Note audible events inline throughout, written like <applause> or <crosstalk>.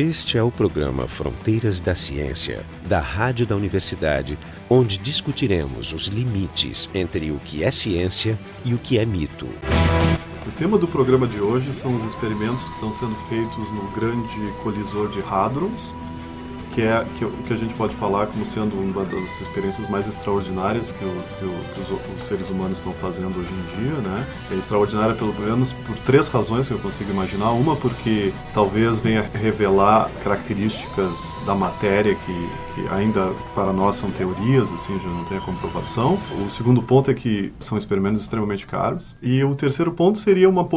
Este é o programa Fronteiras da Ciência, da Rádio da Universidade, onde discutiremos os limites entre o que é ciência e o que é mito. O tema do programa de hoje são os experimentos que estão sendo feitos no grande colisor de Hadrons, que é que, que a gente pode falar como sendo uma das experiências mais extraordinárias que, o, que, o, que os, os, seres humanos estão fazendo hoje em dia, né? É extraordinária pelo menos por três razões que eu consigo imaginar. Uma porque talvez venha revelar características da matéria que, que ainda para nós são teorias, assim, já não tem a comprovação. O segundo ponto é que são experimentos extremamente caros. E o terceiro ponto seria uma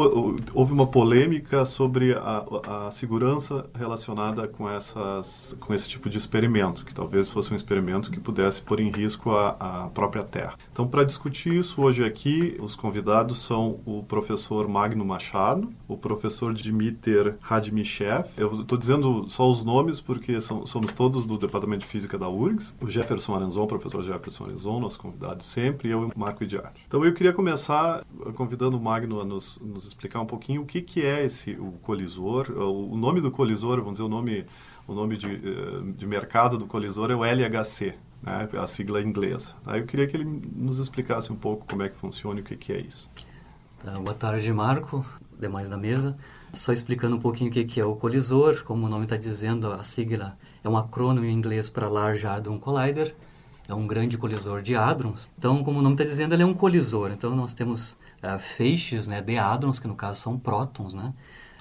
houve uma polêmica sobre a, a segurança relacionada com essas com esse tipo de experimento, que talvez fosse um experimento que pudesse pôr em risco a, a própria Terra. Então, para discutir isso hoje aqui, os convidados são o professor Magno Machado, o professor Dmitry Radmichev. Eu estou dizendo só os nomes porque são, somos todos do departamento de física da URGS, o Jefferson Arenzon, professor Jefferson Arenzon, nosso convidado sempre, e eu, Marco Idiarte. Então eu queria começar convidando o Magno a nos, nos explicar um pouquinho o que, que é esse o colisor, o nome do colisor, vamos dizer o nome, o nome de, eh, de mercado do colisor é o LHC, né, a sigla inglesa. Aí eu queria que ele nos explicasse um pouco como é que funciona e o que, que é isso. Tá, boa tarde, Marco, demais da mesa. Só explicando um pouquinho o que é o colisor, como o nome está dizendo, a sigla é um acrônimo em inglês para Large Hadron Collider, é um grande colisor de hadrons. Então, como o nome está dizendo, ele é um colisor. Então, nós temos uh, feixes né, de hadrons, que no caso são prótons, né?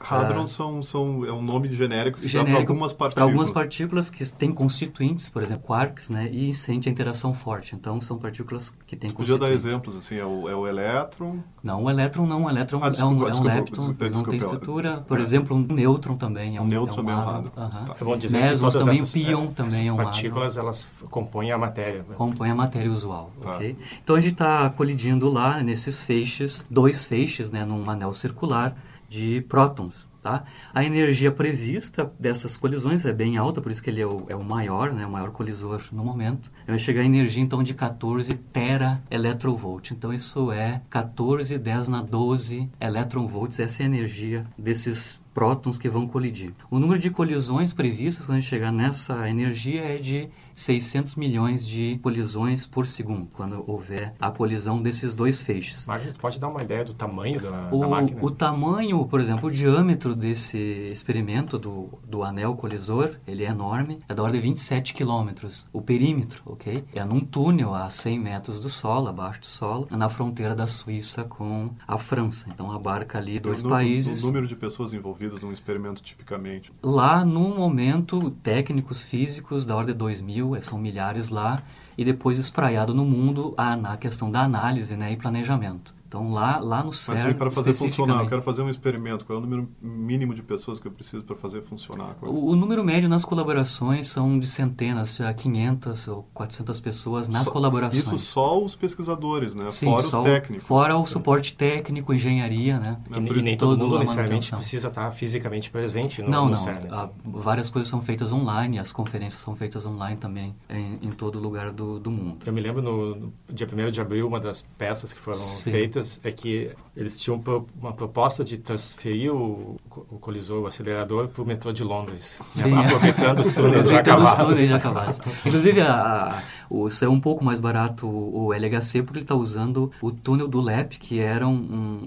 Hadrons uh, são, são, é um nome genérico que genérico para algumas partículas. Para algumas partículas que têm constituintes, por exemplo, quarks, né? E sente a interação forte. Então, são partículas que têm constituintes. Podia dar exemplos, assim, é o, é o elétron... Não, o elétron não. O elétron ah, desculpa, é um, é um lepton, desculpa, não tem estrutura. Por é. exemplo, um nêutron também é um, um nêutron é um hadron. Uhum. Tá. É bom dizer Mesons também, essas, pion também é um partículas, elas compõem a matéria. Né? Compõem a matéria usual, tá. ok? Então, a gente está colidindo lá nesses feixes, dois feixes, né, num anel circular, de prótons, tá? A energia prevista dessas colisões é bem alta, por isso que ele é o, é o maior, né, o maior colisor no momento. Vai chegar a energia, então, de 14 tera electrovolt. Então, isso é 14, 10 na 12 electronvolts. Essa é a energia desses prótons que vão colidir. O número de colisões previstas quando a gente chegar nessa energia é de 600 milhões de colisões por segundo, quando houver a colisão desses dois feixes. Mas pode dar uma ideia do tamanho da, o, da máquina? O tamanho, por exemplo, o diâmetro desse experimento do, do anel colisor, ele é enorme, é da ordem de 27 quilômetros. O perímetro, ok? É num túnel a 100 metros do solo, abaixo do solo, na fronteira da Suíça com a França. Então abarca ali dois o países. O número de pessoas envolvidas num experimento tipicamente? Lá, no momento, técnicos físicos da ordem de 2 mil mil, são milhares lá, e depois espraiado no mundo a, a questão da análise né, e planejamento. Então, lá, lá no CERN, Mas para fazer funcionar, eu quero fazer um experimento. Qual é o número mínimo de pessoas que eu preciso para fazer funcionar? O, o, número médio nas colaborações são de centenas, 500 ou 400 pessoas nas só, colaborações. Isso só os pesquisadores, né? Sim, fora os técnicos. Fora o suporte técnico, engenharia, né? E, e, e nem todo, todo mundo necessariamente precisa estar fisicamente presente no, não, no não. CERN. Não, várias coisas são feitas online, as conferências são feitas online também, em, em todo lugar do, do mundo. Eu me lembro no, no dia 1 de abril, uma das peças que foram Sim. feitas é que eles tinham uma proposta de transferir o, o colisor, o acelerador, para o metrô de Londres? Sim. Né? aproveitando os <laughs> túneis já acabados. os túneis já acabados. Inclusive, a, a, o, é um pouco mais barato o, o LHC, porque ele está usando o túnel do LEP, que era um,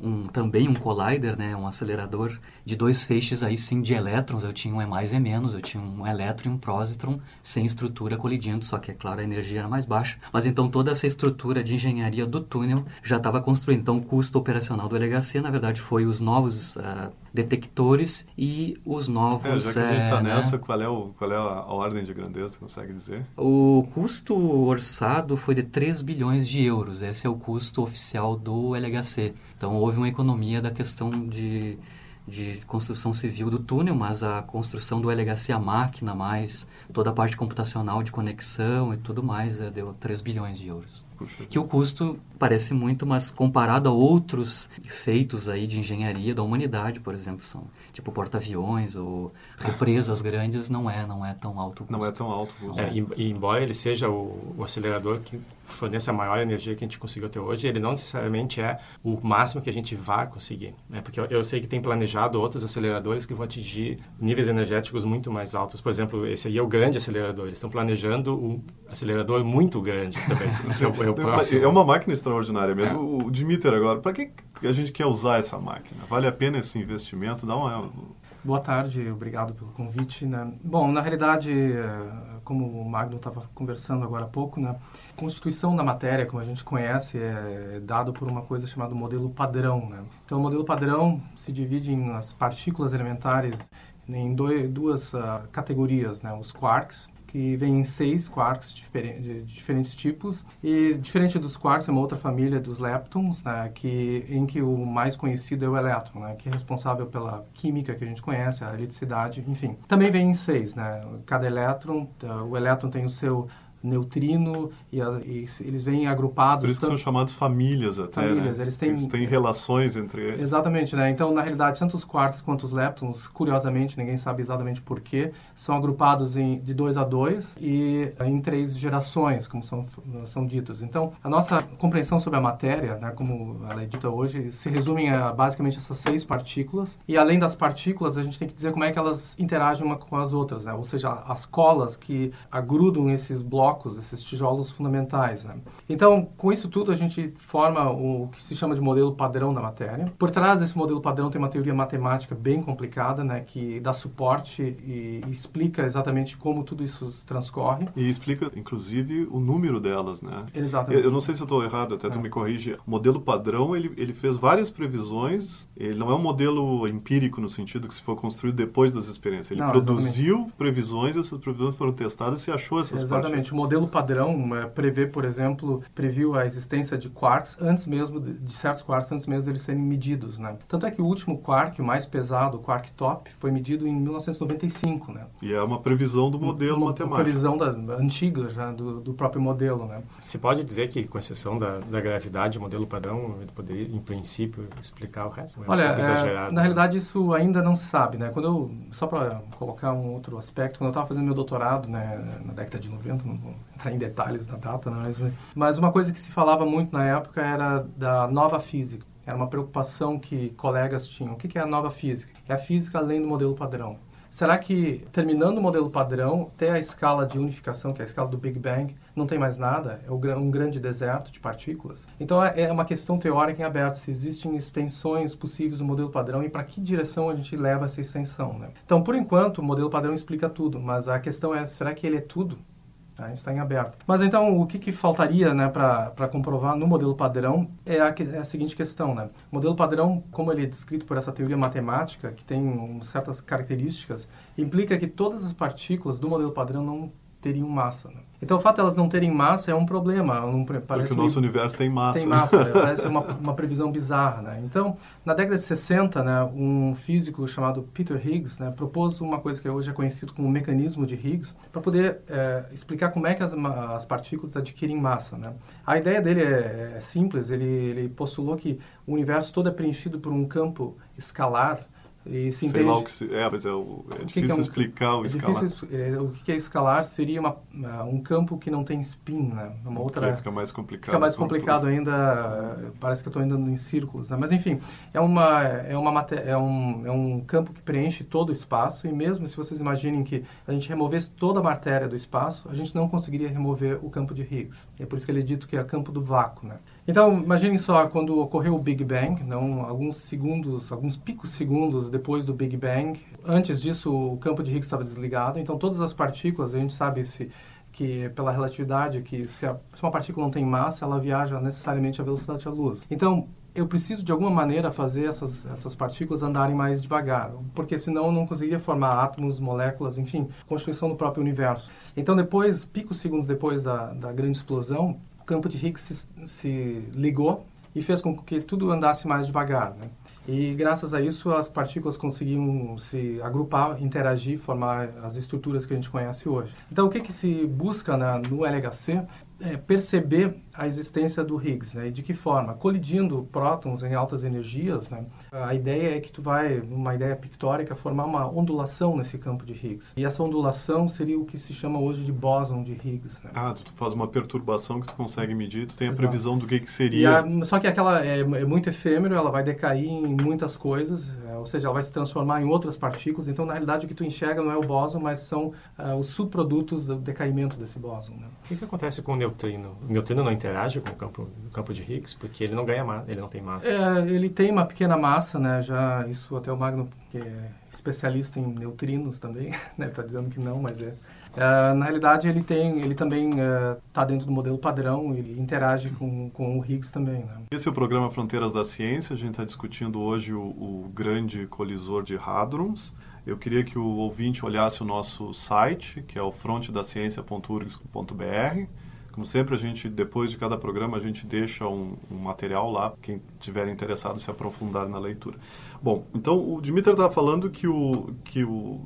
um, também um collider, né? um acelerador de dois feixes aí sim de elétrons. Eu tinha um E mais e menos, eu tinha um elétron e um prósitron sem estrutura colidindo, só que, é claro, a energia era mais baixa. Mas então toda essa estrutura de engenharia do túnel já estava construída. Então o custo operacional do LHC, na verdade, foi os novos uh, detectores e os novos... É, já que a gente está uh, nessa, né? qual, é o, qual é a ordem de grandeza, consegue dizer? O custo orçado foi de 3 bilhões de euros. Esse é o custo oficial do LHC. Então, houve uma economia da questão de de construção civil do túnel, mas a construção do LHC, a máquina, mais toda a parte computacional de conexão e tudo mais, é, deu 3 bilhões de euros. Puxa. Que o custo parece muito, mas comparado a outros feitos aí de engenharia da humanidade, por exemplo, são tipo porta-aviões ou represas <laughs> grandes, não é, não é tão alto o custo. Não é tão alto o custo. É, e, e, embora ele seja o, o acelerador que fornece a maior energia que a gente conseguiu até hoje, ele não necessariamente é o máximo que a gente vai conseguir. Né? Porque eu, eu sei que tem planejado outros aceleradores que vão atingir níveis energéticos muito mais altos. Por exemplo, esse aí é o grande acelerador. Eles estão planejando um acelerador muito grande também, <laughs> que é o, é o próximo. É uma máquina extraordinária mesmo. É. O Dimitar agora, para que a gente quer usar essa máquina? Vale a pena esse investimento? Dá uma... Boa tarde, obrigado pelo convite. Né? Bom, na realidade, eh, como o Magno estava conversando agora há pouco, né? a constituição da matéria, como a gente conhece, é dado por uma coisa chamada modelo padrão. Né? Então, o modelo padrão se divide em as partículas elementares em dois, duas uh, categorias, né? os quarks, que vem em seis quarks diferentes, de diferentes tipos. E diferente dos quarks, é uma outra família dos leptons, né, que, em que o mais conhecido é o elétron, né, que é responsável pela química que a gente conhece, a eletricidade, enfim. Também vem em seis, né? Cada elétron, o elétron tem o seu neutrino e, a, e, eles vêm agrupados. Por isso que são chamados famílias até, né? Famílias, né? eles têm... Eles têm relações entre eles. Exatamente, né? Então, na realidade, tanto os quarks quanto os leptons, curiosamente, ninguém sabe exatamente porquê, são agrupados em, de dois a dois e em três gerações, como são, são ditos. Então, a nossa compreensão sobre a matéria, né, como ela é dita hoje, se resume a basicamente essas seis partículas. E além das partículas, a gente tem que dizer como é que elas interagem uma com as outras, né? Ou seja, as colas que agrudam esses blocos blocos, esses tijolos fundamentais. Né? Então, com isso tudo, a gente forma o que se chama de modelo padrão da matéria. Por trás desse modelo padrão tem uma teoria matemática bem complicada, né, que dá suporte e, explica exatamente como tudo isso transcorre. E explica, inclusive, o número delas, né? Exatamente. Eu, eu não sei se eu estou errado, até é. tu me corrige. O modelo padrão, ele, ele fez várias previsões, ele não é um modelo empírico no sentido que se for construído depois das experiências. Ele não, produziu exatamente. previsões, essas previsões foram testadas e achou essas exatamente. partes modelo padrão é, prevê, por exemplo, previu a existência de quarks antes mesmo de, de certos quarks antes mesmo deles serem medidos, né? Tanto é que o último quark, o mais pesado, o quark top, foi medido em 1995, né? E é uma previsão do modelo uma, matemático. Uma previsão da, antiga já do, do, próprio modelo, né? Se pode dizer que, com exceção da, da gravidade, o modelo padrão ele poderia, em princípio, explicar o resto? É Olha, é, na realidade isso ainda não se sabe, né? Quando eu só para colocar um outro aspecto, quando eu estava fazendo meu doutorado, né, na década de 90, não vou entrar em detalhes da data, né? mas, mas uma coisa que se falava muito na época era da nova física. Era uma preocupação que colegas tinham. O que é a nova física? É a física além do modelo padrão. Será que, terminando o modelo padrão, até a escala de unificação, que é a escala do Big Bang, não tem mais nada? É um grande deserto de partículas? Então, é, é uma questão teórica em aberto, se existem extensões possíveis do modelo padrão e para que direção a gente leva essa extensão. Né? Então, por enquanto, o modelo padrão explica tudo, mas a questão é, será que ele é tudo? Tá? Está em aberto. Mas então, o que, que faltaria né, para comprovar no modelo padrão é a, é a, seguinte questão. Né? O modelo padrão, como ele é descrito por essa teoria matemática, que tem um, certas características, implica que todas as partículas do modelo padrão não teriam massa. Né? Então, o fato de elas não terem massa é um problema. Um, parece Porque o nosso universo tem massa. Tem massa, né? <laughs> parece uma, uma previsão bizarra. Né? Então, na década de 60, né, um físico chamado Peter Higgs né, propôs uma coisa que hoje é conhecido como mecanismo de Higgs, para poder é, explicar como é que as, as partículas adquirem massa. Né? A ideia dele é, é simples, ele, ele postulou que o universo todo é preenchido por um campo escalar e se Sei lá o que se, é, mas é, o, é difícil que que é um, explicar o é escalar. Difícil, é, o que é escalar seria uma, um campo que não tem spin, né? Uma outra, fica mais complicado. Fica mais complicado ainda, parece que eu estou andando em círculos, né? Mas enfim, é, uma, é, uma, é, um, é um campo que preenche todo o espaço e mesmo se vocês imaginem que a gente removesse toda a matéria do espaço, a gente não conseguiria remover o campo de Higgs. É por isso que ele é dito que é campo do vácuo, né? Então, imaginem só, quando ocorreu o Big Bang, não, alguns segundos, alguns picos segundos depois do Big Bang, antes disso o campo de Higgs estava desligado, então todas as partículas, a gente sabe se que pela relatividade que se, a, se uma partícula não tem massa, ela viaja necessariamente à velocidade da luz. Então, eu preciso de alguma maneira fazer essas, essas partículas andarem mais devagar, porque senão eu não conseguiria formar átomos, moléculas, enfim, constituição do próprio universo. Então, depois, picos segundos depois da, da grande explosão, campo de Higgs se, se ligou e fez com que tudo andasse mais devagar. Né? E graças a isso as partículas conseguiam se agrupar, interagir, formar as estruturas que a gente conhece hoje. Então o que, que se busca na, no LHC é, perceber a existência do Higgs, né? E de que forma? Colidindo prótons em altas energias, né? A ideia é que tu vai, uma ideia pictórica, formar uma ondulação nesse campo de Higgs. E essa ondulação seria o que se chama hoje de bóson de Higgs. Né? Ah, tu faz uma perturbação que tu consegue medir, tu tem a Exato. previsão do que, que seria. A, só que aquela é, é, muito efêmero, ela vai decair em muitas coisas, é, ou seja, ela vai se transformar em outras partículas. Então, na realidade, o que tu enxerga não é o bóson, mas são uh, os subprodutos do decaimento desse bóson. Né? O que, que acontece com o neutrino? O neutrino não interage com o campo, o campo de Higgs, porque ele não ganha massa, ele não tem massa. É, ele tem uma pequena massa, né? Já isso até o Magno, que é especialista em neutrinos também, <laughs> né? Está dizendo que não, mas é. Uh, na realidade, ele tem, ele também está uh, dentro do modelo padrão, ele interage com, com o Higgs também. Né? Esse é o programa Fronteiras da Ciência. A gente está discutindo hoje o, o, grande colisor de hadrons. Eu queria que o ouvinte olhasse o nosso site, que é o frontedaciencia.urgs.br. Como sempre, a gente, depois de cada programa, a gente deixa um, um material lá, quem tiver interessado se aprofundar na leitura. Bom, então o Dimitri estava falando que o, que o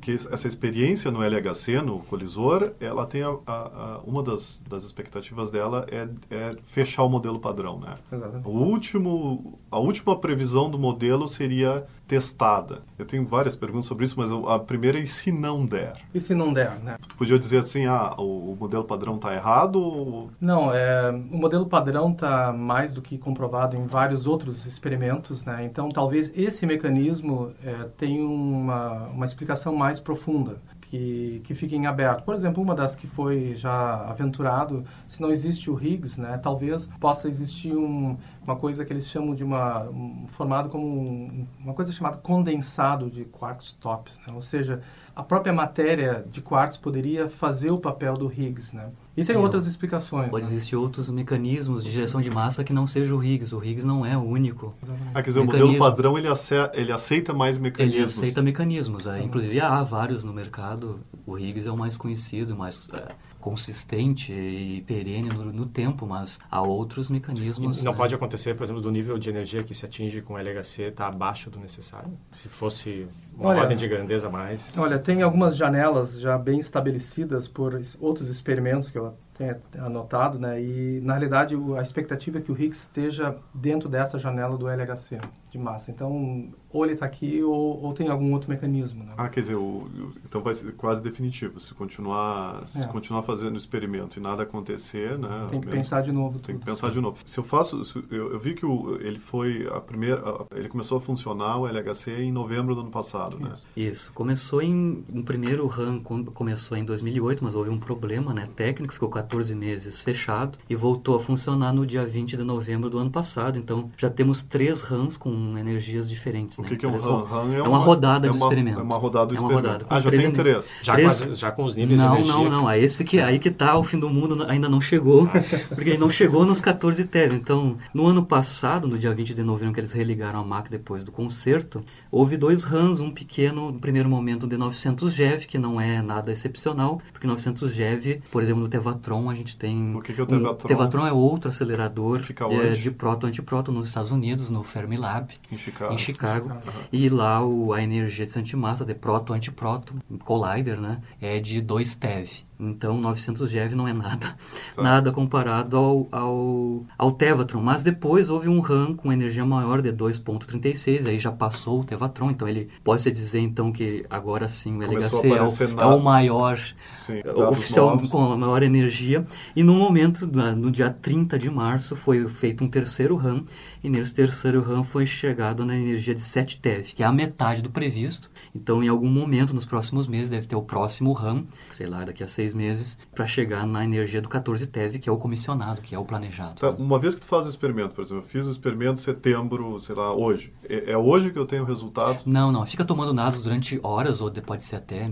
que essa experiência no LHC, no colisor, ela tem a, a, a, uma das, das expectativas dela é, é, fechar o modelo padrão, né? Exatamente. O último, a última previsão do modelo seria testada. Eu tenho várias perguntas sobre isso, mas a primeira é e se não der? E se não der, né? Tu podia dizer assim, ah, o, modelo padrão está errado? Ou... Não, é, o modelo padrão está mais do que comprovado em vários outros experimentos, né? Então, talvez esse mecanismo é, tenha uma, uma explicação mais profunda que, que fiquem aberto. Por exemplo, uma das que foi já aventurado, se não existe o Higgs, né, talvez possa existir um, uma coisa que eles chamam de uma, um formado como um, uma coisa chamada condensado de quarks tops, né? ou seja, a própria matéria de quartzo poderia fazer o papel do Higgs, né? E tem outras explicações. Pode né? existir outros mecanismos de direção de massa que não seja o Higgs. O Higgs não é o único. Ah, quer dizer, mecanismo. o modelo padrão ele aceita, ele aceita mais mecanismos. Ele aceita mecanismos. É. Inclusive há vários no mercado. O Higgs é o mais conhecido, mais é, consistente e perene no, no, tempo, mas há outros mecanismos. E não né? pode acontecer, por exemplo, do nível de energia que se atinge com o LHC estar tá abaixo do necessário? Se fosse uma olha, ordem de grandeza a mais? Olha, tem algumas janelas já bem estabelecidas por outros experimentos que eu tenho anotado, né? E na realidade a expectativa é que o Higgs esteja dentro dessa janela do LHC de massa. Então, ou ele está aqui ou, ou, tem algum outro mecanismo. Né? Ah, quer dizer, o, então vai ser quase definitivo. Se continuar, se é. continuar fazendo o experimento e nada acontecer, né? Tem que pensar de novo. Tem que pensar de novo. Se eu faço, se eu, eu, vi que o, ele foi a primeira, ele começou a funcionar o LHC em novembro do ano passado, Isso. né? Isso. Começou em um primeiro RAM começou em 2008, mas houve um problema, né, técnico, ficou 14 meses fechado e voltou a funcionar no dia 20 de novembro do ano passado. Então já temos três RAMs com energias diferentes. O né? que, que é um RAM? RAM é, é uma, rodada é do experimento. É uma rodada do é experimento. Rodada, ah, já tem três. Já, três... Com, já com os níveis não, de energia? Não, não, não. É esse que, aí que está o fim do mundo ainda não chegou, ah. <laughs> porque ele não chegou nos 14 TeV. Então, no ano passado, no dia 20 de novembro, que eles religaram a máquina depois do concerto, houve dois RAMs, um pequeno, no primeiro momento, de 900 GeV, que não é nada excepcional, porque 900 GeV, por exemplo, no Tevatron, a gente tem... O que, que é o Tevatron? Um, Tevatron é outro acelerador de, de próton-antipróton nos Estados Unidos, no Fermilab. Em Chicago. Em Chicago. Chicago. E lá o, a energia de antimassa, de próton-antipróton, collider, né, é de 2 TeV. Então, 900 GeV não é nada, <laughs> tá. nada comparado ao, ao, ao Tevatron. Mas depois houve um RAM com energia maior de 2.36, aí já passou o Tevatron. Então, ele pode-se dizer então que agora sim o LHC é o, é o, maior sim, oficial novos. com a maior energia. E no momento, no dia 30 de março, foi feito um terceiro RAM. E nesse terceiro RAM foi chegado na energia de 7 TeV, que é a metade do previsto. Então, em algum momento, nos próximos meses, deve ter o próximo RAM, sei lá, daqui a seis seis meses para chegar na energia do 14 TeV, que é o comissionado, que é o planejado. Tá, uma vez que tu faz o experimento, por exemplo, eu fiz o experimento em setembro, sei lá, hoje. É, é hoje que eu tenho o resultado? Não, não. Fica tomando dados durante horas ou pode ser até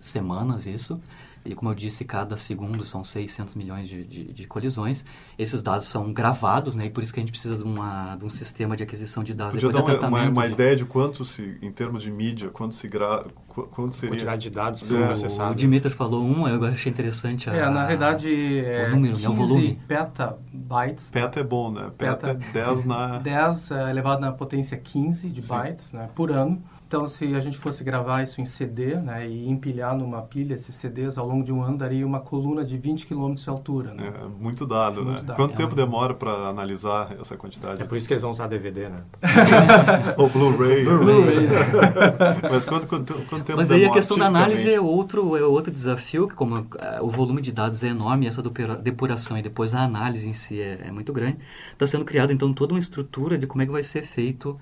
semanas isso. E como eu disse, cada segundo são 600 milhões de, de, de, colisões. Esses dados são gravados, né? E por isso que a gente precisa de, uma, de um sistema de aquisição de dados. Podia dar uma, uma, uma de... ideia de quanto se, em termos de mídia, quanto se grava, quanto seria... Quantidade de dados para processar. O Dimitri falou um, eu achei interessante a, É, na verdade, é o número, 15 né? o volume. petabytes. Peta é bom, né? Peta, peta é 10 na... <laughs> 10 é elevado na potência 15 de Sim. bytes né, por ano Então, se a gente fosse gravar isso em CD né, e empilhar numa pilha esses CDs ao longo de um ano, daria uma coluna de 20 km de altura. Né? É, muito dado, muito né? Dado. Quanto é, tempo demora para analisar essa quantidade? É por isso que eles vão usar DVD, né? <laughs> Ou Blu-ray. Blu-ray. <laughs> Mas quanto, quanto, quanto tempo Mas aí demora, a questão da análise é outro, é outro desafio, que como uh, o volume de dados é enorme, essa depuração e depois a análise em si é, é muito grande, está sendo criada então toda uma estrutura de como é que vai ser feito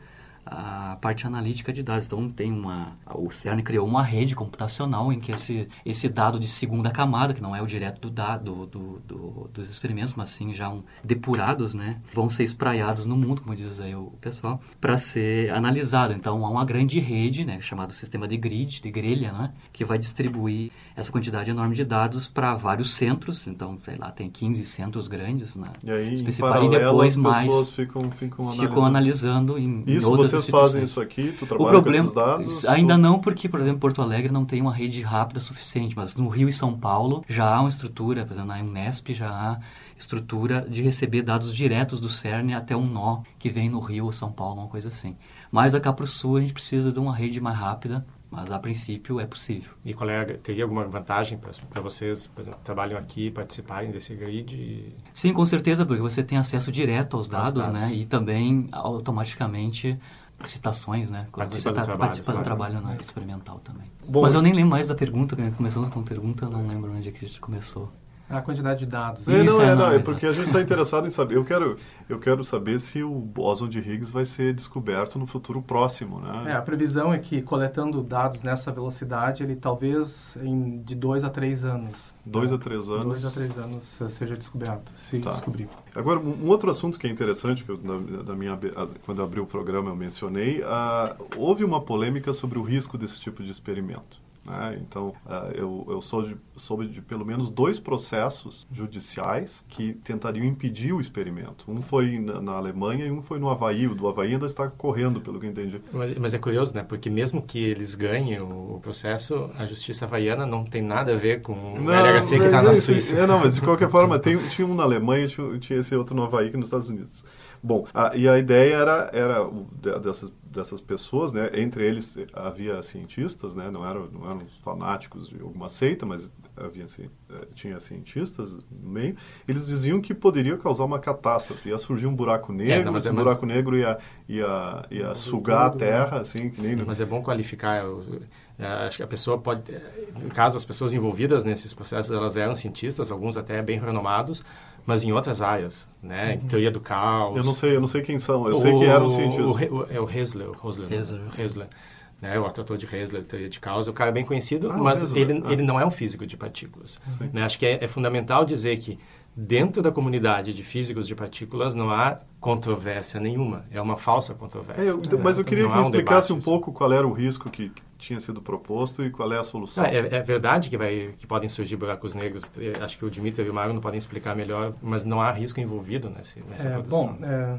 a parte analítica de dados. Então, tem uma, o CERN criou uma rede computacional em que esse, esse dado de segunda camada, que não é o direto do dado do, do, dos experimentos, mas sim já um, depurados, né, vão ser espraiados no mundo, como diz aí o pessoal, para ser analisado. Então, há uma grande rede, né, chamado sistema de grid, de grelha, né, que vai distribuir essa quantidade enorme de dados para vários centros. Então, sei lá, tem 15 centros grandes na e aí, e depois mais ficam, ficam analisando, ficam analisando em, Isso em outras vocês fazem isso aqui? Tu trabalha o problema, com esses dados? Ainda tu... não, porque, por exemplo, Porto Alegre não tem uma rede rápida suficiente, mas no Rio e São Paulo já há uma estrutura, por exemplo, na Unesp já há estrutura de receber dados diretos do CERN até um nó que vem no Rio ou São Paulo, uma coisa assim. Mas acá para o Sul a gente precisa de uma rede mais rápida mas a princípio é possível. E colega, teria alguma vantagem para vocês, por exemplo, que trabalham aqui, participarem desse grid? Sim, com certeza, porque você tem acesso direto aos dados, dados. né? E também automaticamente citações, né? Quando participa você tá, trabalho, participa claro. do trabalho né? experimental também. Bom, Mas eu nem lembro mais da pergunta, né? começamos com a pergunta, eu não lembro onde é que a gente começou. A quantidade de dados. É, não, é, não, é porque a gente está interessado em saber. Eu quero, eu quero saber se o bóson de Higgs vai ser descoberto no futuro próximo, né? É, a previsão é que coletando dados nessa velocidade, ele talvez em de dois a três anos. Dois a três anos. Dois a três anos seja descoberto, se tá. descobrir. Agora, um outro assunto que é interessante, que eu, na, na minha, quando eu abri o programa eu mencionei, uh, houve uma polêmica sobre o risco desse tipo de experimento. Né? Então, uh, eu, eu soube, soube de pelo menos dois processos judiciais que tentariam impedir o experimento. Um foi na, na, Alemanha e um foi no Havaí. O do Havaí ainda está correndo, pelo que eu entendi. Mas, mas é curioso, né? Porque mesmo que eles ganhem o, o, processo, a justiça havaiana não tem nada a ver com não, o LHC que está na Suíça. É, não, mas de qualquer forma, tem, tinha um na Alemanha e tinha, tinha esse outro no Havaí que nos Estados Unidos. Bom, a, e a ideia era, era dessas, dessas pessoas, né? Entre eles havia cientistas, né? Não eram, não eram fanáticos de alguma seita, mas havia assim, tinha cientistas no meio. Eles diziam que poderia causar uma catástrofe. Ia surgir um buraco negro, é, não, esse é, buraco negro ia, ia, ia sugar a Terra, né? assim, que nem... Sim, no... Mas é bom qualificar... Eu, acho que a pessoa pode... No caso, as pessoas envolvidas nesses processos, elas eram cientistas, alguns até bem renomados, mas em outras áreas, né? Uhum. Teoria do caos. Eu não sei, eu não sei quem são. Eu o, sei que eram cientistas. O, o, é o Hesler, o Hesler. Hesler. Né, o atrator de Hesler, teoria de caos, o cara é bem conhecido, ah, mas ele, ah. ele não é um físico de partículas. Né? Acho que é, é, fundamental dizer que dentro da comunidade de físicos de partículas não há controvérsia nenhuma, é uma falsa controvérsia. É, eu, mas eu queria não que me explicasse um, um pouco qual era o risco que, tinha sido proposto e qual é a solução. É, é, verdade que, vai, que podem surgir buracos negros. Acho que o Dimitri e o Mário não podem explicar melhor, mas não há risco envolvido nesse, nessa é, produção. Bom, é,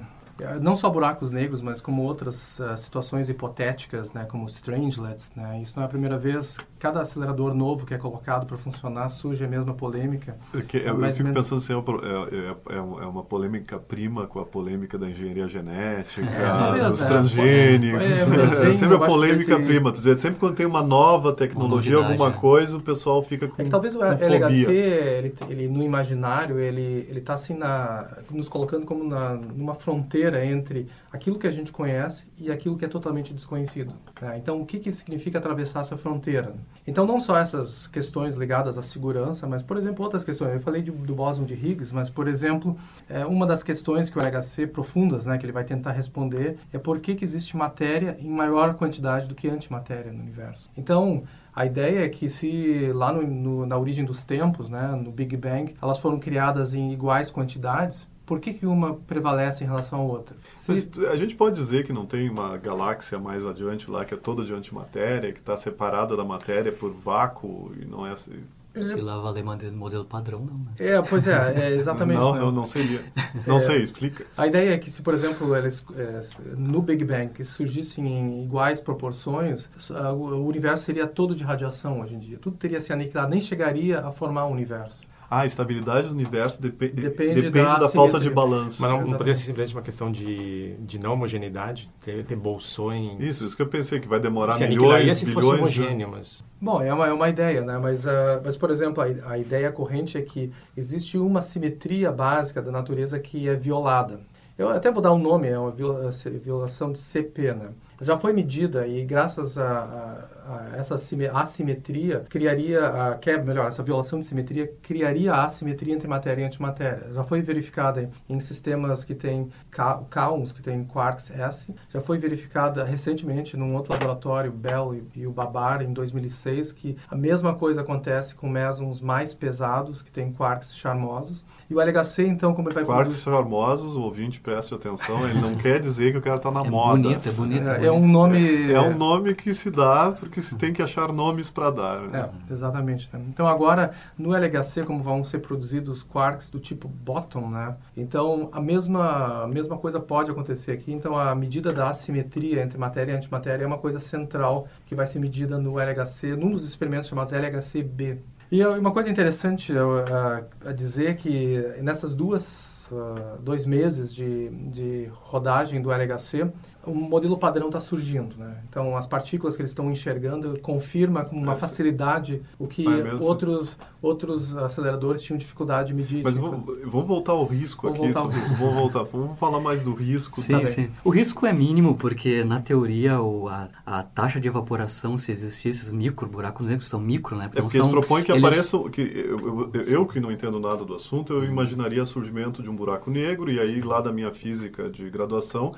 não só buracos negros, mas como outras uh, situações hipotéticas, né, como strangelets. Né? Isso não é a primeira vez. Cada acelerador novo que é colocado para funcionar surge a mesma polêmica. Porque eu, eu fico menos... pensando assim, é, é, é, uma polêmica prima com a polêmica da engenharia genética, é, dos transgênicos. É, sempre a polêmica esse... prima. Dizer, sempre quando tem uma nova tecnologia, uma alguma coisa, o pessoal fica com. que talvez o LHC, ele, ele, no imaginário, ele está assim na, nos colocando como na, numa fronteira fronteira entre aquilo que a gente conhece e aquilo que é totalmente desconhecido. Né? Então, o que, que significa atravessar essa fronteira? Então, não só essas questões ligadas à segurança, mas, por exemplo, outras questões. Eu falei de, do bóson de Higgs, mas, por exemplo, é, uma das questões que o LHC profundas, né, que ele vai tentar responder, é por que, que existe matéria em maior quantidade do que antimatéria no universo. Então, a ideia é que se lá no, no, na origem dos tempos, né, no Big Bang, elas foram criadas em iguais quantidades, por que, que uma prevalece em relação à outra? Se... Mas a gente pode dizer que não tem uma galáxia mais adiante lá que é toda de antimatéria, que está separada da matéria por vácuo e não é assim. Se lá valer modelo padrão, não, né? É, pois é, é <laughs> exatamente. não, eu não seria. Não é, sei, explica. A ideia é que se, por exemplo, eles, é, no Big Bang surgissem em iguais proporções, o universo seria todo de radiação hoje em dia. Tudo teria se aniquilado, nem chegaria a formar o universo. Ah, a estabilidade do universo depe Depende depende, da da, falta de balanço. Mas não, não poderia ser simplesmente uma questão de, de não homogeneidade, ter, ter bolsões. Isso, isso que eu pensei, que vai demorar se milhões, se fosse bilhões de... homogêneo, mas... Bom, é uma, é uma ideia, né? Mas, ah, mas por exemplo, a, a ideia corrente é que existe uma simetria básica da natureza que é violada. Eu até vou dar um nome, é uma violação de CP, né? Já foi medida e graças a, a- a essa assime- assimetria criaria, a, quebra, melhor, essa violação de simetria criaria a assimetria entre matéria e antimatéria. Já foi verificada em, em sistemas que têm cáons, que têm quarks S. Já foi verificada recentemente num outro laboratório, Bell e, e o Babar, em 2006, que a mesma coisa acontece com mesons mais pesados, que têm quarks charmosos. E o LHC, então, como ele vai Quarks charmosos, o ouvinte preste atenção, ele não <laughs> quer dizer que o cara está na É moda. bonito, é bonito. É, bonito. É um nome... É um nome que se dá porque se tem que achar nomes para dar. né? É, exatamente. né? Então agora no LHC como vão ser produzidos quarks do tipo bottom, né? Então a mesma a mesma coisa pode acontecer aqui. Então a medida da assimetria entre matéria e antimatéria é uma coisa central que vai ser medida no LHC, num dos experimentos chamados LHC-B. E uma coisa interessante uh, a dizer que nessas duas uh, dois meses de, de rodagem do LHC um modelo padrão está surgindo, né? Então as partículas que eles estão enxergando confirma com uma É, facilidade o que Ah, é outros outros aceleradores tinham dificuldade de medir. Mas vamos, vamos voltar ao risco Vamos aqui. voltar isso. Voltar. Vamos falar mais do risco. Sim, também. sim. O risco é mínimo porque, na teoria, o, a, a taxa de evaporação, se existir esses micro buracos negros, são micro, né? É não porque eles são- propõem que eles- apareçam. Que eu, eu, eu que não entendo nada do assunto, eu imaginaria surgimento de um buraco negro, e aí lá da minha física de graduação.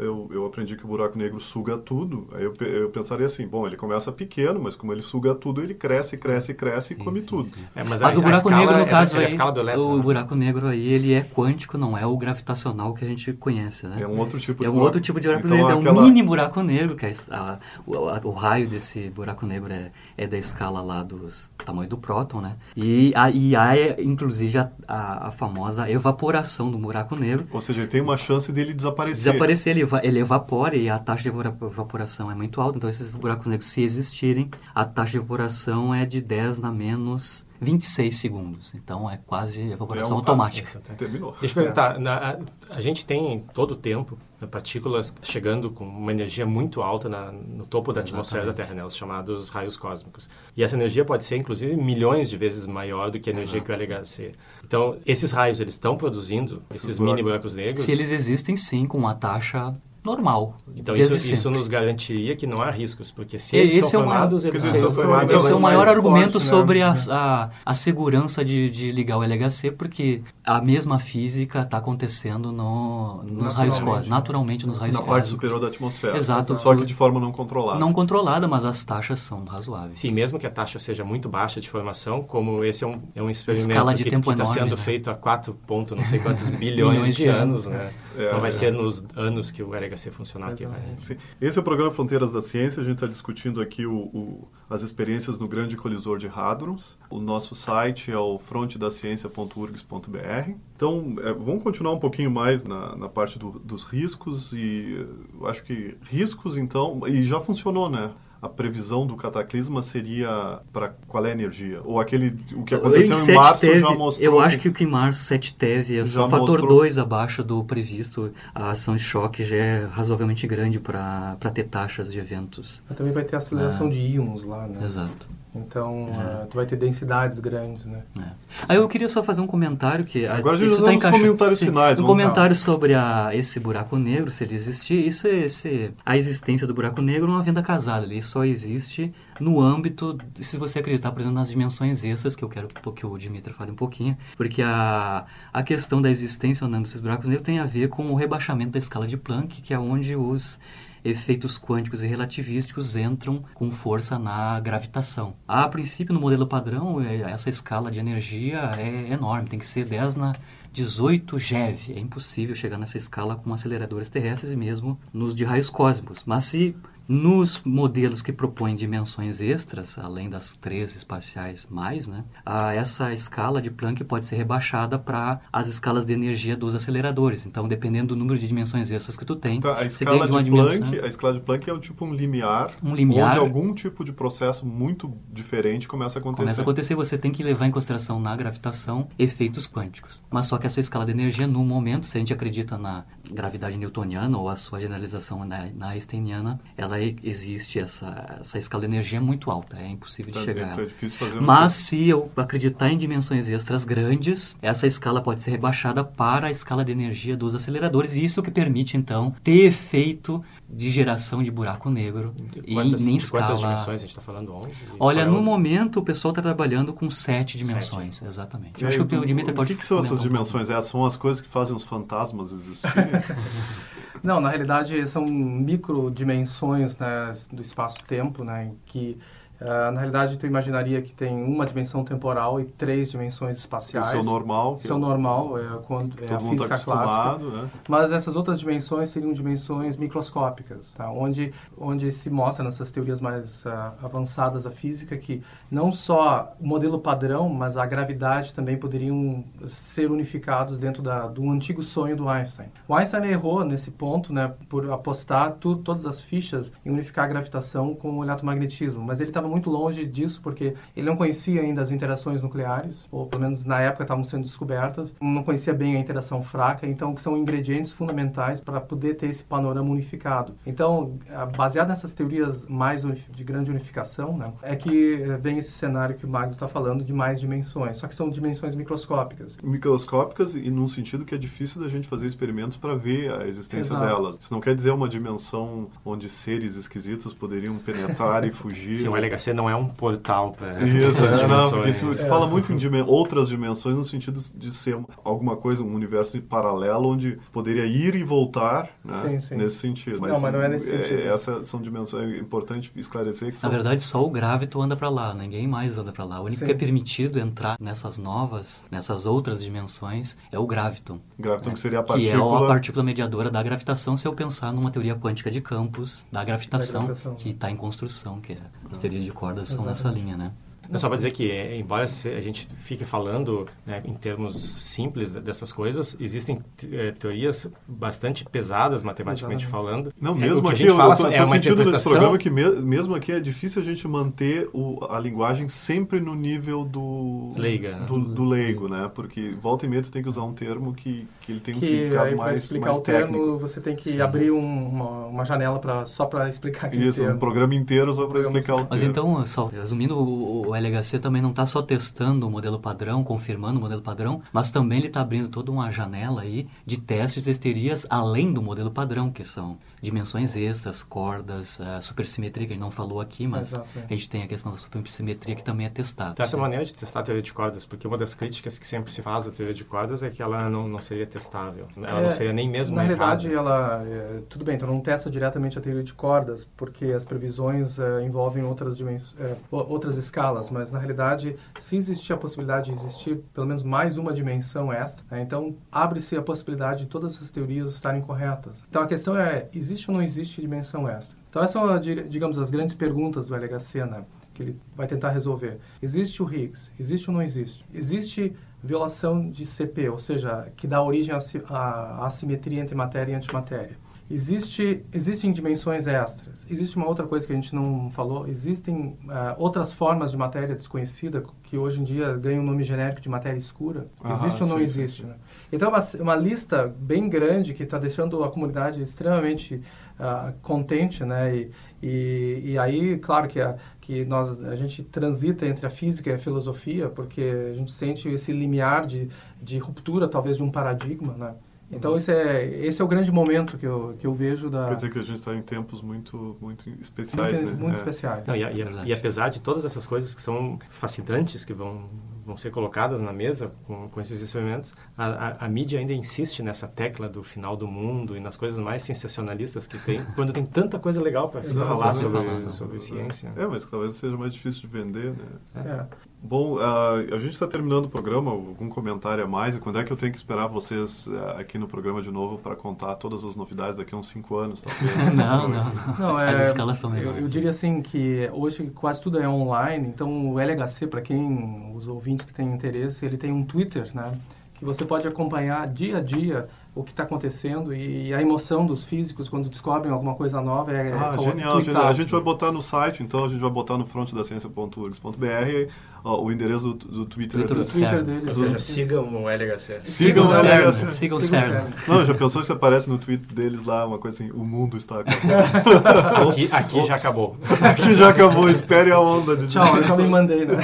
Eu, eu aprendi que o buraco negro suga tudo. Aí eu, eu pensaria assim: bom, ele começa pequeno, mas como ele suga tudo, ele cresce, cresce, cresce e Sim, come sim, tudo. sim. É, mas Mas a, o buraco negro, no é caso, é aí, escala do elétron. o né? buraco negro aí, ele é quântico, não é o gravitacional que a gente conhece, né? É um outro tipo de É um buraco. outro tipo de buraco Então, negro, é um aquela- mini buraco negro, que é a- o, a- o raio desse buraco negro é, é da escala lá dos tamanho do próton, né? E, a, e há, é, inclusive, a, a, a famosa evaporação do buraco negro. Ou seja, ele tem uma chance dele desaparecer. Desaparecer, ele, eva- ele evapora e a taxa de evaporação é muito alta. Então, esses buracos negros, se existirem, a taxa de evaporação é de 10 na menos 26 segundos. Então, é quase evaporação É um- automática. Tá. Terminou. Deixa eu perguntar, na- a, a gente tem todo o tempo né, partículas chegando com uma energia muito alta na- no topo da atmosfera da Exatamente. Terra, né, os chamados raios cósmicos. E essa energia pode ser, inclusive, milhões de vezes maior do que a energia que o LHC. Então, esses raios, eles estão produzindo esses mini buracos negros? Se eles existem, sim, com uma taxa normal. Então, desde isso, isso nos garantiria que não há riscos, porque se E- eles esse são é o maior- formados, eles dizer, são são formados, Esse é o maior forte, argumento né? sobre a, a, a segurança de, de ligar o LHC, porque a mesma física está acontecendo no, nos raios cósmicos, naturalmente nos raios Na cósmicos. parte superior da atmosfera. Exato. Só que de forma não controlada. Não controlada, mas as taxas são razoáveis. Sim, mesmo que a taxa seja muito baixa de formação, como esse é um, é um experimento Escala de que está sendo né? feito a 4 ponto não sei quantos <laughs> bilhões de de anos, anos, né? É, não vai é. ser nos anos que o LHC funcionar aqui. Vai. Exatamente. Sim. Esse é o programa Fronteiras da Ciência. A gente está discutindo aqui o, o- as experiências no Grande Colisor de Hadrons. O nosso site é o frontedaciencia.urgs.br. Então, é, vamos continuar um pouquinho mais na, na parte do- dos riscos. E eh, acho que riscos, então... E já funcionou, né? A previsão do cataclisma seria para qual é a energia? Ou aquele o que aconteceu em Sete março teve- já mostrou Eu acho que o que em março 7 teve é Já só um fator mostrou- 2 abaixo do previsto. A ação de choque já é razoavelmente grande para ter taxas de eventos. Mas também vai ter aceleração Ah. de íons lá, né? Exato. Então, É. ah, tu vai ter densidades grandes, né? É. Aí eu queria só fazer um comentário que Agora a gente isso tá encaixa- comentários Sim, finais, Um comentário sobre a, esse buraco negro, se ele existir, isso é esse, a existência do buraco negro é uma venda casada. Ele só existe no âmbito, se você acreditar, por exemplo, nas dimensões extras, que eu quero que o Dimitri fale um pouquinho, porque a, a questão da existência ou não desses buracos negros tem a ver com o rebaixamento da escala de Planck, que é onde os efeitos quânticos e relativísticos entram com força na gravitação. A princípio, no modelo padrão, é- essa escala de energia é enorme, tem que ser 10 na 18 GeV. É impossível chegar nessa escala com aceleradores terrestres e mesmo nos de raios cósmicos. Mas se Nos modelos que propõem dimensões extras, além das três espaciais mais, né, a, essa escala de Planck pode ser rebaixada para as escalas de energia dos aceleradores. Então, dependendo do número de dimensões extras que tu tem, Então, a escala de uma de dimensão... Planck, a escala de Planck é o tipo um limiar, Um limiar. onde algum tipo de processo muito diferente começa a acontecer. Começa a acontecer, você tem que levar em consideração na gravitação efeitos quânticos. Mas só que essa escala de energia, no momento, se a gente acredita na gravidade newtoniana ou a sua generalização na, na einsteiniana, ela e- existe, essa, essa escala de energia é muito alta, é impossível de Então, chegar ela. é difícil fazer Mas se eu acreditar em dimensões extras grandes, essa escala pode ser rebaixada para a escala de energia dos aceleradores, e isso que permite, então, ter efeito de geração de buraco negro e Quantas, nem de escala... quantas dimensões a gente está falando? 11? Olha, Qual é no o- momento o pessoal está trabalhando com sete dimensões, exatamente. E Eu aí, acho que o Dimitri pode O que, que são essas dimensões? É, são as coisas que fazem os fantasmas existirem? <laughs> Não, na realidade são microdimensões né, do espaço-tempo, né, que ah, na realidade tu imaginaria que tem uma dimensão temporal e três dimensões espaciais. Isso é o normal. Isso é o normal, é, quando, é a está física clássica. acostumado, né? Mas essas outras dimensões seriam dimensões microscópicas, tá? onde, onde se mostra nessas teorias mais ah, avançadas da física que não só o modelo padrão, mas a gravidade também poderiam ser unificados dentro da, do antigo sonho do Einstein. O Einstein errou nesse ponto né, por apostar tu, todas as fichas em unificar a gravitação com o eletromagnetismo, mas ele estava muito longe disso porque ele não conhecia ainda as interações nucleares, ou pelo menos na época estavam sendo descobertas, não conhecia bem a interação fraca, então que são ingredientes fundamentais para poder ter esse panorama unificado. Então, baseado nessas teorias mais de grande unificação, né, é que eh, vem esse cenário que o Magno está falando de mais dimensões, só que são dimensões microscópicas. Microscópicas e num sentido que é difícil da gente fazer experimentos para ver a existência Exato. delas. Isso não quer dizer uma dimensão onde seres esquisitos poderiam penetrar e fugir. Sim, LHC não é um portal para <laughs> Isso, é, não, porque se, fala muito em dimen- outras dimensões no sentido de ser uma- alguma coisa, um universo paralelo onde poderia ir e voltar, né? Sim, sim. Nesse sentido. Não, mas não é nesse sentido. Essas são dimensões, é importante esclarecer que Na são... verdade, só o gravito anda para lá, ninguém mais anda para lá. O único Sim. que é permitido entrar nessas novas, nessas outras dimensões, é o graviton. Graviton, que seria a Que é partícula... a partícula mediadora da gravitação, se eu pensar numa teoria quântica de campos da gravitação, Da gravitação. que está em construção, que é, as teorias de cordas são nessa linha, né? Não, só para dizer que, eh, embora a gente fique falando né, em termos simples de- dessas coisas, existem eh, teorias bastante pesadas, matematicamente falando. Não, É, mesmo o que a aqui, gente eu, fala eu tô, é tô uma sentindo nesse programa que me- mesmo aqui é difícil a gente manter o- a linguagem sempre no nível do... Leiga, né? Do, do leigo, né? Porque volta e meia tu tem que usar um termo que, que ele tem um que significado aí para mais, explicar mais o termo técnico. você tem que Sim. abrir um- uma, uma janela para só para explicar aquele Isso, um termo. programa inteiro só para explicar o Mas termo. então, só resumindo, o, o LHC também não está só testando o modelo padrão, confirmando o modelo padrão, mas também ele está abrindo toda uma janela aí de testes de testerias além do modelo padrão, que são dimensões extras, cordas, a supersimetria, que a gente não falou aqui, mas Exato, é. a gente tem a questão da supersimetria que também é testada. Então, essa maneira de testar a teoria de cordas, porque uma das críticas que sempre se faz à teoria de cordas é que ela não, não seria testável. Ela É, não seria nem mesmo Na realidade, errada. ela. é, tudo bem, então não testa diretamente a teoria de cordas, porque as previsões é, envolvem outras, dimens, é, o- outras escalas, mas na realidade, se existir a possibilidade de existir pelo menos mais uma dimensão extra, né, então abre-se a possibilidade de todas essas teorias estarem corretas. Então a questão é: existe ou não existe dimensão extra? Então, essas são, di- digamos, as grandes perguntas do LHC, né? que ele vai tentar resolver. Existe o Higgs? Existe ou não existe? Existe violação de CP, ou seja, que dá origem à assimetria entre matéria e antimatéria. Existe, existem dimensões extras. Existe uma outra coisa que a gente não falou. Existem ah, outras formas de matéria desconhecida que hoje em dia ganham o nome genérico de matéria escura. Ah, existe ou não sim, existe? sim, né? Então, é uma, uma lista bem grande que está deixando a comunidade extremamente ah, contente, né? E, e, e aí, claro que, a, que nós, a gente transita entre a física e a filosofia, porque a gente sente esse limiar de, de ruptura, talvez, de um paradigma, né? Então, esse é, esse é o grande momento que eu, que eu vejo da... Quer dizer que a gente está em tempos muito, muito muito, especiais, né? muito É. especiais. Não, e, e Verdade. e apesar de todas essas coisas que são fascinantes, que vão, vão ser colocadas na mesa com, com esses experimentos, a, a, a, mídia ainda insiste nessa tecla do final do mundo e nas coisas mais sensacionalistas que tem, <laughs> quando tem tanta coisa legal para se falar sobre, sobre, sobre ciência. É, mas talvez seja mais difícil de vender, né? É. Bom, uh, a gente está terminando o programa. Algum comentário a mais? E quando é que eu tenho que esperar vocês uh, aqui no programa de novo para contar todas as novidades daqui a uns cinco anos? Talvez? <laughs> não, não, não. é, as escalas são legais. Eu, eu, diria assim que hoje quase tudo é online. Então o LHC, para quem os ouvintes que têm interesse, ele tem um Twitter, né? Que você pode acompanhar dia a dia o que está acontecendo e a emoção dos físicos quando descobrem alguma coisa nova é ah, genial, genial. A gente vai botar no site, então a gente vai botar no front da ciência.urgs.br o endereço do, do Twitter, do, do Twitter dele. Ou seja, sigam o LHC. Sigam o LHC. Sigam o CERN. Não, já pensou se aparece no tweet deles lá uma coisa assim, o mundo está acabando. <laughs> aqui, aqui já acabou. aqui já acabou, espere a onda de Tchau, eu já me mandei, né?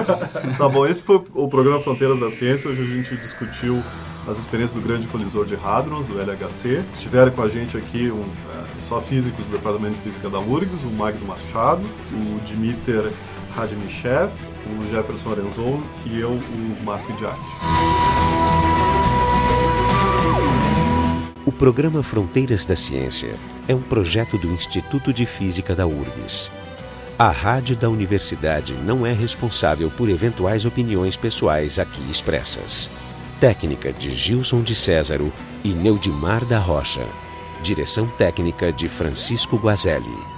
<laughs> tá bom, esse foi o programa Fronteiras da Ciência, hoje a gente discutiu as experiências do grande colisor de hadrons, do LHC. Estiveram com a gente aqui um, é, só físicos do Departamento de Física da URGS, o Magno Machado, o Dmitry Radimichev, o Jefferson Arenzon e eu, o Marco Idiarte. O programa Fronteiras da Ciência é um projeto do Instituto de Física da URGS. A rádio da universidade não é responsável por eventuais opiniões pessoais aqui expressas. Técnica de Gilson de Césaro e Neudimar da Rocha. Direção técnica de Francisco Guazelli.